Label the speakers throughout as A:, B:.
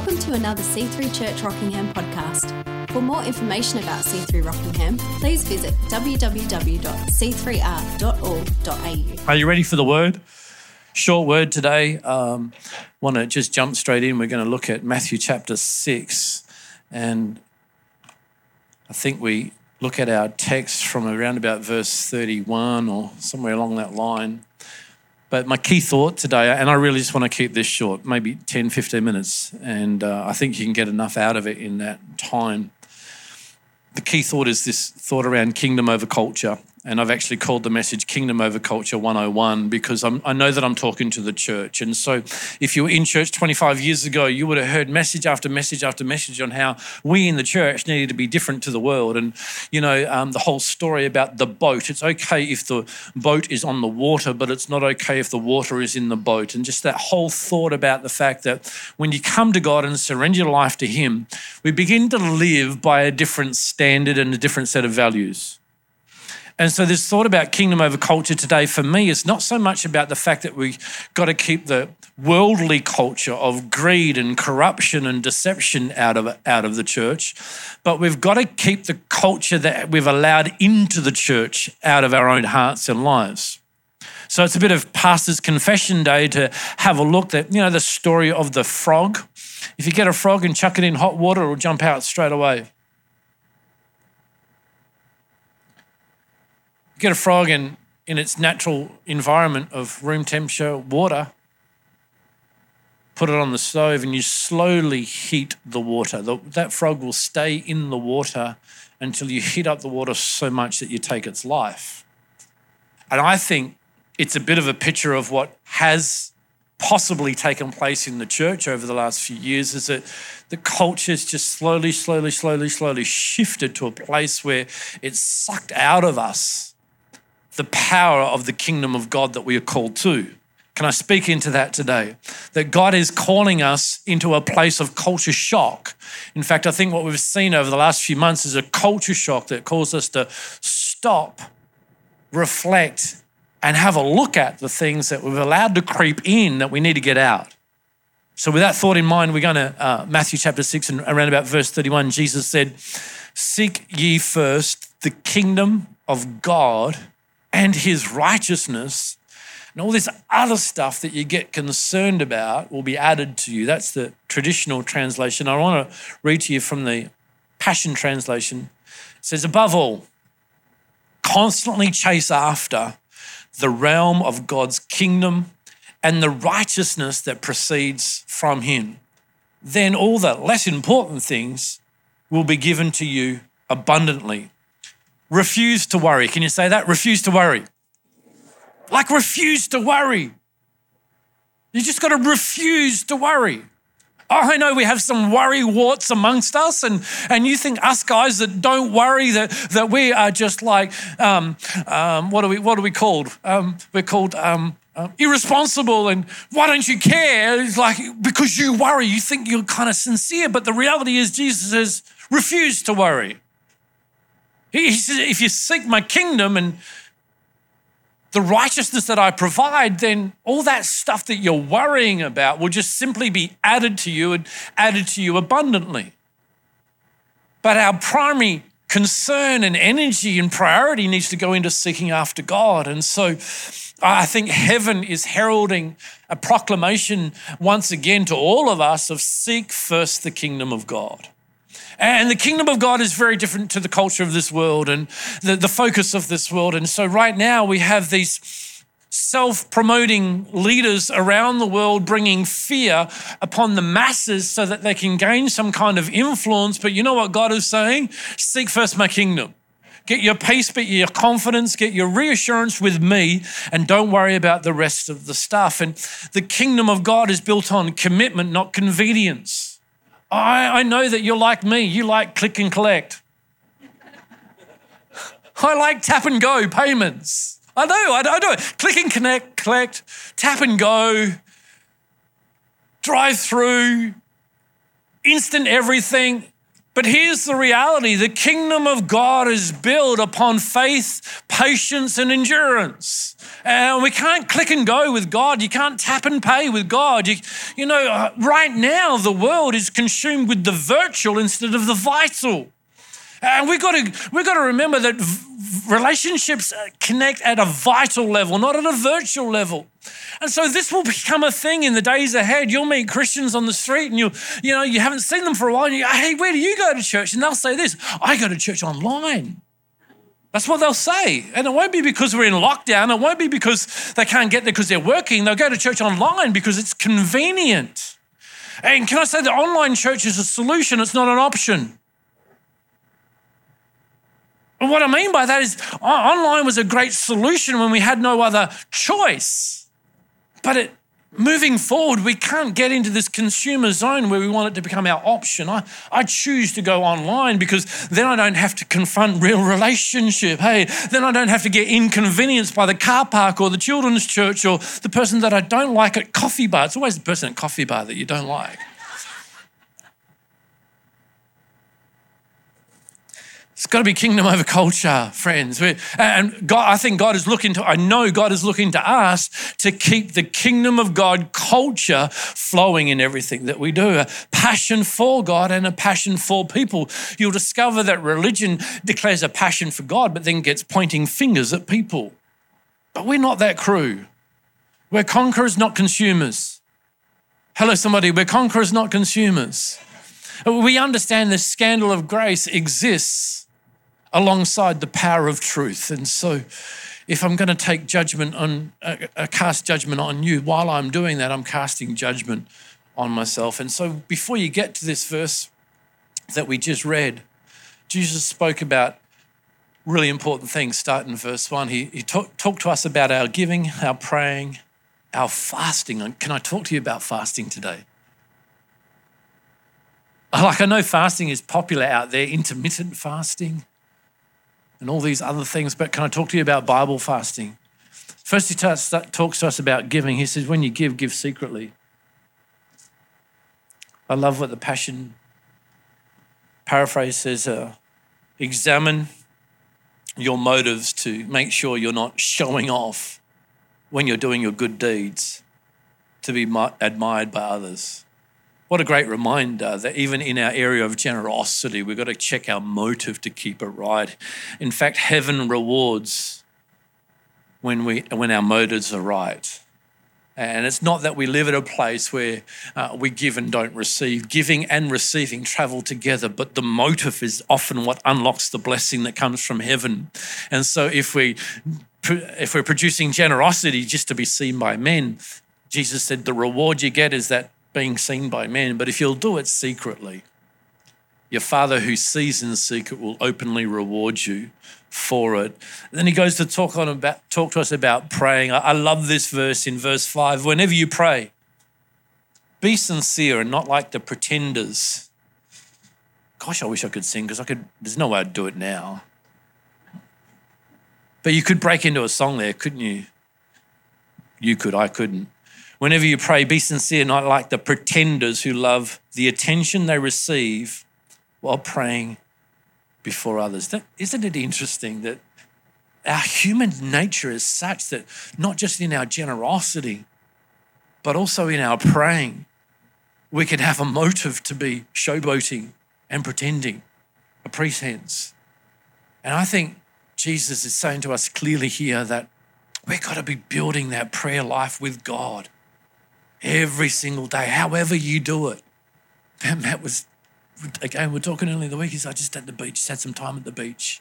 A: Welcome to another C3 Church Rockingham podcast. For more information about C3 Rockingham, please visit www.c3r.org.au.
B: Are you ready for the word? Short word today. Um, Want to just jump straight in. We're going to look at Matthew chapter 6. And I think we look at our text from around about verse 31 or somewhere along that line. But my key thought today, and I really just want to keep this short, maybe 10, 15 minutes, and uh, I think you can get enough out of it in that time. The key thought is this thought around kingdom over culture. And I've actually called the message Kingdom Over Culture 101 because I'm, i know that I'm talking to the church. And so, if you were in church 25 years ago, you would have heard message after message after message on how we in the church needed to be different to the world. And, you know, um, the whole story about the boat. It's okay if the boat is on the water, but it's not okay if the water is in the boat. And just that whole thought about the fact that when you come to God and surrender your life to Him, we begin to live by a different standard and a different set of values. And so, this thought about kingdom over culture today for me is not so much about the fact that we've got to keep the worldly culture of greed and corruption and deception out of, out of the church, but we've got to keep the culture that we've allowed into the church out of our own hearts and lives. So it's a bit of pastor's confession day to have a look at, you know, the story of the frog. If you get a frog and chuck it in hot water, it'll jump out straight away. Get a frog in, in its natural environment of room temperature water, put it on the stove, and you slowly heat the water. The, that frog will stay in the water until you heat up the water so much that you take its life. And I think it's a bit of a picture of what has possibly taken place in the church over the last few years is that the culture has just slowly, slowly, slowly, slowly shifted to a place where it's sucked out of us the power of the kingdom of God that we are called to. Can I speak into that today? That God is calling us into a place of culture shock. In fact, I think what we've seen over the last few months is a culture shock that calls us to stop, reflect, and have a look at the things that we've allowed to creep in that we need to get out. So, with that thought in mind, we're going to uh, Matthew chapter 6 and around about verse 31. Jesus said, Seek ye first the kingdom of God and his righteousness and all this other stuff that you get concerned about will be added to you. That's the traditional translation. I want to read to you from the Passion Translation. It says, Above all, constantly chase after the realm of God's kingdom and the righteousness that proceeds from Him. Then all the less important things will be given to you abundantly. Refuse to worry. Can you say that? Refuse to worry. Like, refuse to worry. You just got to refuse to worry. Oh, I know we have some worry warts amongst us, and, and you think us guys that don't worry that, that we are just like um, um, what are we what are we called? Um, we're called um, uh, irresponsible, and why don't you care? It's like because you worry, you think you're kind of sincere, but the reality is Jesus says refuse to worry. He says, if you seek my kingdom and the righteousness that I provide, then all that stuff that you're worrying about will just simply be added to you and added to you abundantly. But our primary concern and energy and priority needs to go into seeking after God. And so I think heaven is heralding a proclamation once again to all of us of seek first the kingdom of God. And the kingdom of God is very different to the culture of this world and the, the focus of this world. And so, right now, we have these self promoting leaders around the world bringing fear upon the masses so that they can gain some kind of influence. But you know what God is saying? Seek first my kingdom. Get your peace, get your confidence, get your reassurance with me, and don't worry about the rest of the stuff. And the kingdom of God is built on commitment, not convenience. I, I know that you're like me. You like click and collect. I like tap and go payments. I know, I, I know. Click and connect, collect, tap and go, drive through, instant everything. But here's the reality the kingdom of God is built upon faith, patience, and endurance. And we can't click and go with God. You can't tap and pay with God. You, you know, uh, right now, the world is consumed with the virtual instead of the vital. And we've got to, we've got to remember that relationships uh, connect at a vital level, not at a virtual level. And so this will become a thing in the days ahead. You'll meet Christians on the street and you you know, you haven't seen them for a while. And you go, hey, where do you go to church? And they'll say this, I go to church online. That's what they'll say. And it won't be because we're in lockdown. It won't be because they can't get there because they're working. They'll go to church online because it's convenient. And can I say that online church is a solution, it's not an option. And what I mean by that is online was a great solution when we had no other choice. But it, moving forward, we can't get into this consumer zone where we want it to become our option. I, I choose to go online because then I don't have to confront real relationship. Hey, then I don't have to get inconvenienced by the car park or the children's church or the person that I don't like at coffee bar. It's always the person at coffee bar that you don't like. It's got to be kingdom over culture, friends. And God, I think God is looking to, I know God is looking to us to keep the kingdom of God culture flowing in everything that we do. A passion for God and a passion for people. You'll discover that religion declares a passion for God, but then gets pointing fingers at people. But we're not that crew. We're conquerors, not consumers. Hello, somebody. We're conquerors, not consumers. We understand the scandal of grace exists alongside the power of truth. And so, if I'm going to take judgment on, uh, uh, cast judgment on you, while I'm doing that, I'm casting judgment on myself. And so, before you get to this verse that we just read, Jesus spoke about really important things. Start in verse one. He, he talk, talked to us about our giving, our praying, our fasting. Can I talk to you about fasting today? Like, I know fasting is popular out there, intermittent fasting and all these other things. But can I talk to you about Bible fasting? First, he talks to us about giving. He says, when you give, give secretly. I love what the Passion paraphrase says uh, examine your motives to make sure you're not showing off when you're doing your good deeds to be admired by others. What a great reminder that even in our area of generosity, we've got to check our motive to keep it right. In fact, heaven rewards when, we, when our motives are right. And it's not that we live at a place where uh, we give and don't receive. Giving and receiving travel together, but the motive is often what unlocks the blessing that comes from heaven. And so if we if we're producing generosity just to be seen by men, Jesus said the reward you get is that being seen by men, but if you'll do it secretly, your Father who sees in secret will openly reward you for it. And then he goes to talk on about talk to us about praying. I love this verse in verse five. Whenever you pray, be sincere and not like the pretenders. Gosh, I wish I could sing because I could. There's no way I'd do it now. But you could break into a song there, couldn't you? You could. I couldn't. Whenever you pray, be sincere, not like the pretenders who love the attention they receive while praying before others. That, isn't it interesting that our human nature is such that not just in our generosity, but also in our praying, we can have a motive to be showboating and pretending, a pretense. And I think Jesus is saying to us clearly here that we've got to be building that prayer life with God every single day, however you do it. Matt was, again, we're talking earlier in the week. He's like, just at the beach, just had some time at the beach,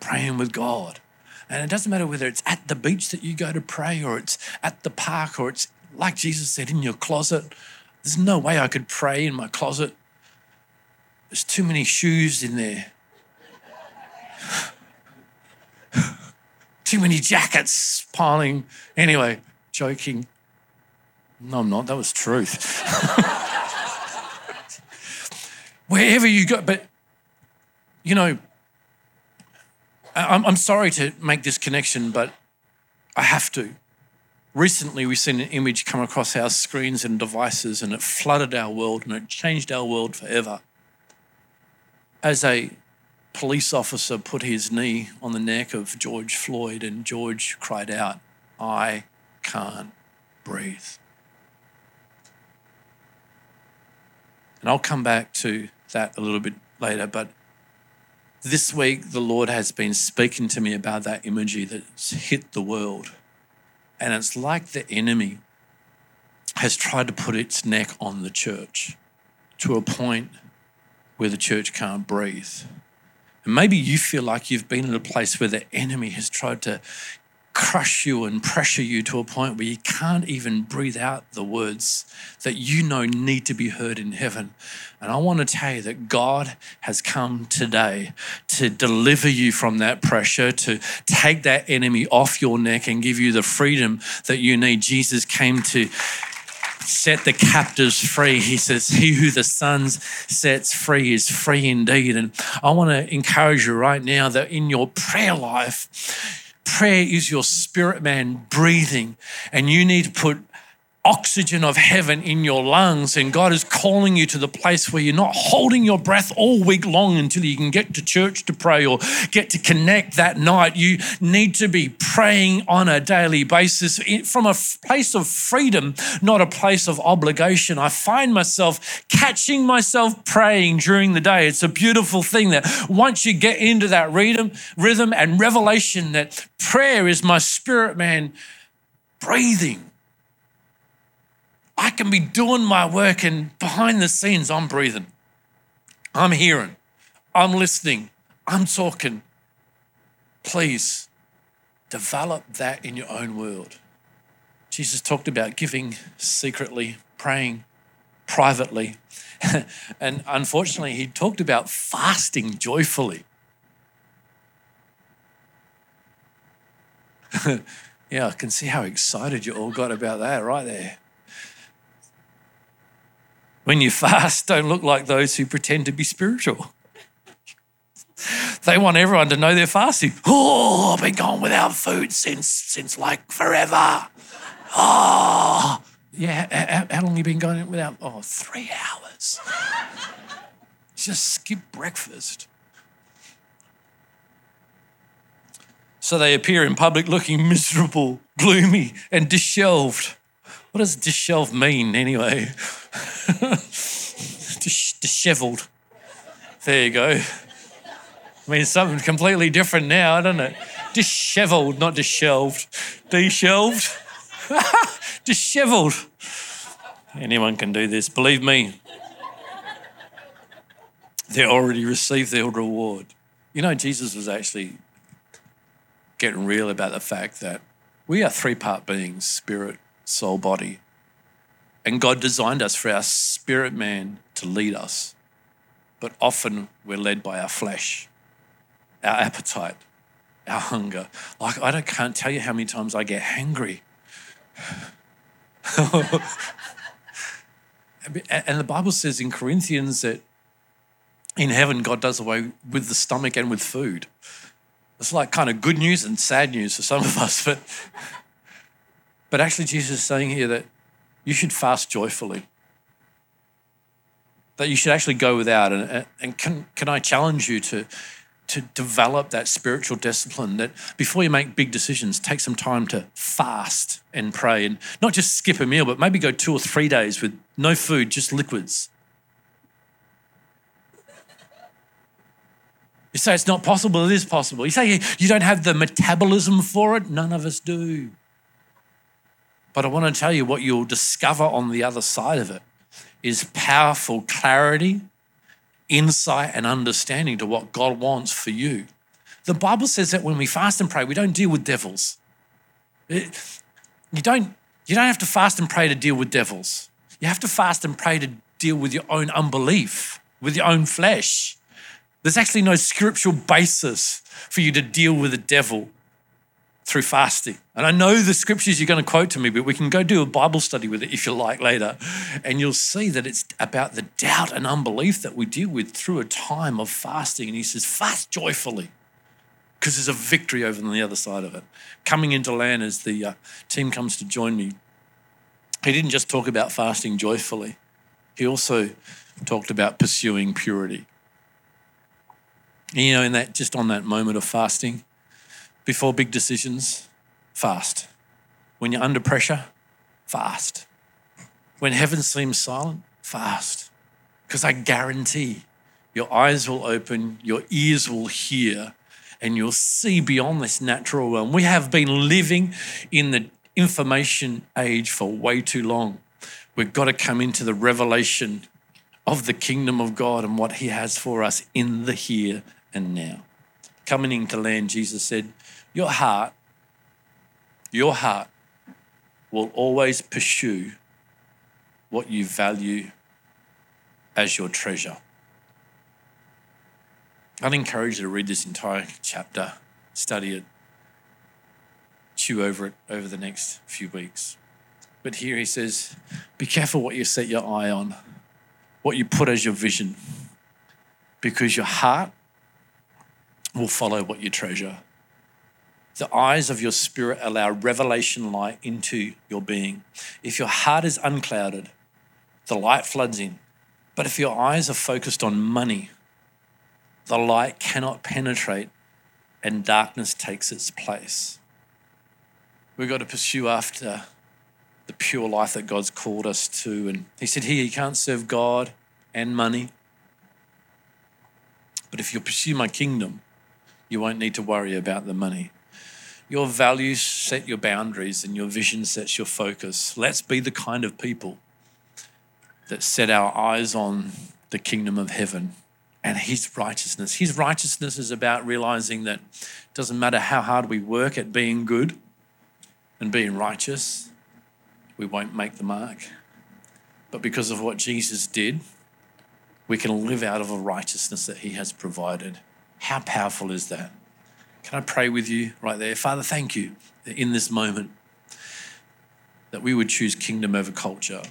B: praying with God. And it doesn't matter whether it's at the beach that you go to pray or it's at the park or it's, like Jesus said, in your closet. There's no way I could pray in my closet. There's too many shoes in there. Too many jackets piling. Anyway, joking. No, I'm not. That was truth. Wherever you go, but you know, I'm, I'm sorry to make this connection, but I have to. Recently, we've seen an image come across our screens and devices, and it flooded our world and it changed our world forever. as a police officer put his knee on the neck of George Floyd and George cried out, I can't breathe. And I'll come back to that a little bit later, but this week the Lord has been speaking to me about that imagery that's hit the world. And it's like the enemy has tried to put its neck on the church to a point where the church can't breathe. And maybe you feel like you've been in a place where the enemy has tried to crush you and pressure you to a point where you can't even breathe out the words that you know need to be heard in heaven. And I want to tell you that God has come today to deliver you from that pressure, to take that enemy off your neck and give you the freedom that you need. Jesus came to set the captives free. He says, He who the Son sets free is free indeed. And I want to encourage you right now that in your prayer life, Prayer is your spirit man breathing, and you need to put oxygen of heaven in your lungs, and God is calling you to the place where you're not holding your breath all week long until you can get to church to pray or get to connect that night. You need to be praying on a daily basis from a place of freedom, not a place of obligation. I find myself catching myself praying during the day. It's a beautiful thing that once you get into that rhythm, rhythm and revelation that prayer is my spirit man breathing I can be doing my work and behind the scenes, I'm breathing. I'm hearing. I'm listening. I'm talking. Please develop that in your own world. Jesus talked about giving secretly, praying privately. and unfortunately, he talked about fasting joyfully. yeah, I can see how excited you all got about that right there. When you fast, don't look like those who pretend to be spiritual. They want everyone to know they're fasting. Oh, I've been going without food since since like forever. Oh, yeah. How, how long have you been going without? Oh, three hours. Just skip breakfast. So they appear in public looking miserable, gloomy, and disheveled. What does disheveled mean anyway? Dis- disheveled. There you go. I mean, something completely different now, doesn't it? Disheveled, not disheveled. Disheveled. disheveled. Anyone can do this. Believe me, they already received their reward. You know, Jesus was actually getting real about the fact that we are three part beings spirit, soul, body. And God designed us for our spirit man to lead us. But often we're led by our flesh, our appetite, our hunger. Like, I don't, can't tell you how many times I get hangry. and the Bible says in Corinthians that in heaven, God does away with the stomach and with food. It's like kind of good news and sad news for some of us, but but actually, Jesus is saying here that you should fast joyfully, that you should actually go without. And, and can, can I challenge you to, to develop that spiritual discipline that before you make big decisions, take some time to fast and pray and not just skip a meal, but maybe go two or three days with no food, just liquids. You say it's not possible, it is possible. You say you don't have the metabolism for it, none of us do. But I want to tell you what you'll discover on the other side of it is powerful clarity, insight, and understanding to what God wants for you. The Bible says that when we fast and pray, we don't deal with devils. It, you, don't, you don't have to fast and pray to deal with devils. You have to fast and pray to deal with your own unbelief, with your own flesh. There's actually no scriptural basis for you to deal with the devil through fasting. And I know the scriptures you're going to quote to me, but we can go do a Bible study with it if you like later. And you'll see that it's about the doubt and unbelief that we deal with through a time of fasting. And he says, fast joyfully because there's a victory over on the other side of it. Coming into land as the uh, team comes to join me, he didn't just talk about fasting joyfully, he also talked about pursuing purity. You know, in that just on that moment of fasting, before big decisions, fast. When you're under pressure, fast. When heaven seems silent, fast. Because I guarantee your eyes will open, your ears will hear, and you'll see beyond this natural realm. We have been living in the information age for way too long. We've got to come into the revelation of the kingdom of God and what He has for us in the here and now. Coming into land, Jesus said, Your heart, your heart will always pursue what you value as your treasure. I'd encourage you to read this entire chapter, study it, chew over it over the next few weeks. But here he says, Be careful what you set your eye on, what you put as your vision, because your heart will follow what you treasure. The eyes of your spirit allow revelation light into your being. If your heart is unclouded, the light floods in. But if your eyes are focused on money, the light cannot penetrate and darkness takes its place. We've got to pursue after the pure life that God's called us to. And He said, Here, you can't serve God and money. But if you pursue my kingdom, you won't need to worry about the money. Your values set your boundaries and your vision sets your focus. Let's be the kind of people that set our eyes on the kingdom of heaven and his righteousness. His righteousness is about realizing that it doesn't matter how hard we work at being good and being righteous, we won't make the mark. But because of what Jesus did, we can live out of a righteousness that he has provided. How powerful is that? Can I pray with you right there? Father, thank you in this moment that we would choose kingdom over culture.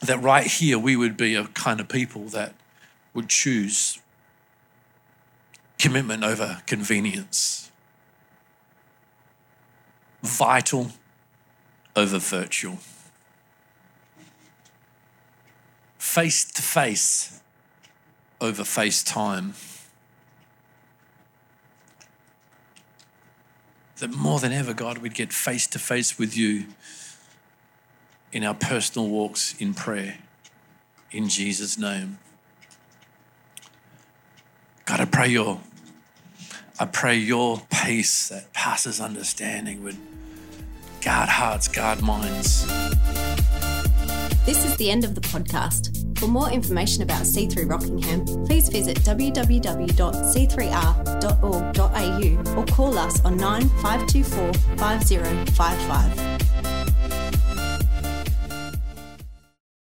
B: That right here we would be a kind of people that would choose commitment over convenience, vital over virtual, face to face over FaceTime. That more than ever, God, we'd get face to face with you in our personal walks in prayer. In Jesus' name. God, I pray your, I pray your peace that passes understanding would guard hearts, guard minds.
A: This is the end of the podcast. For more information about C3 Rockingham, please visit www.c3r.org.au or call us on 9524 5055.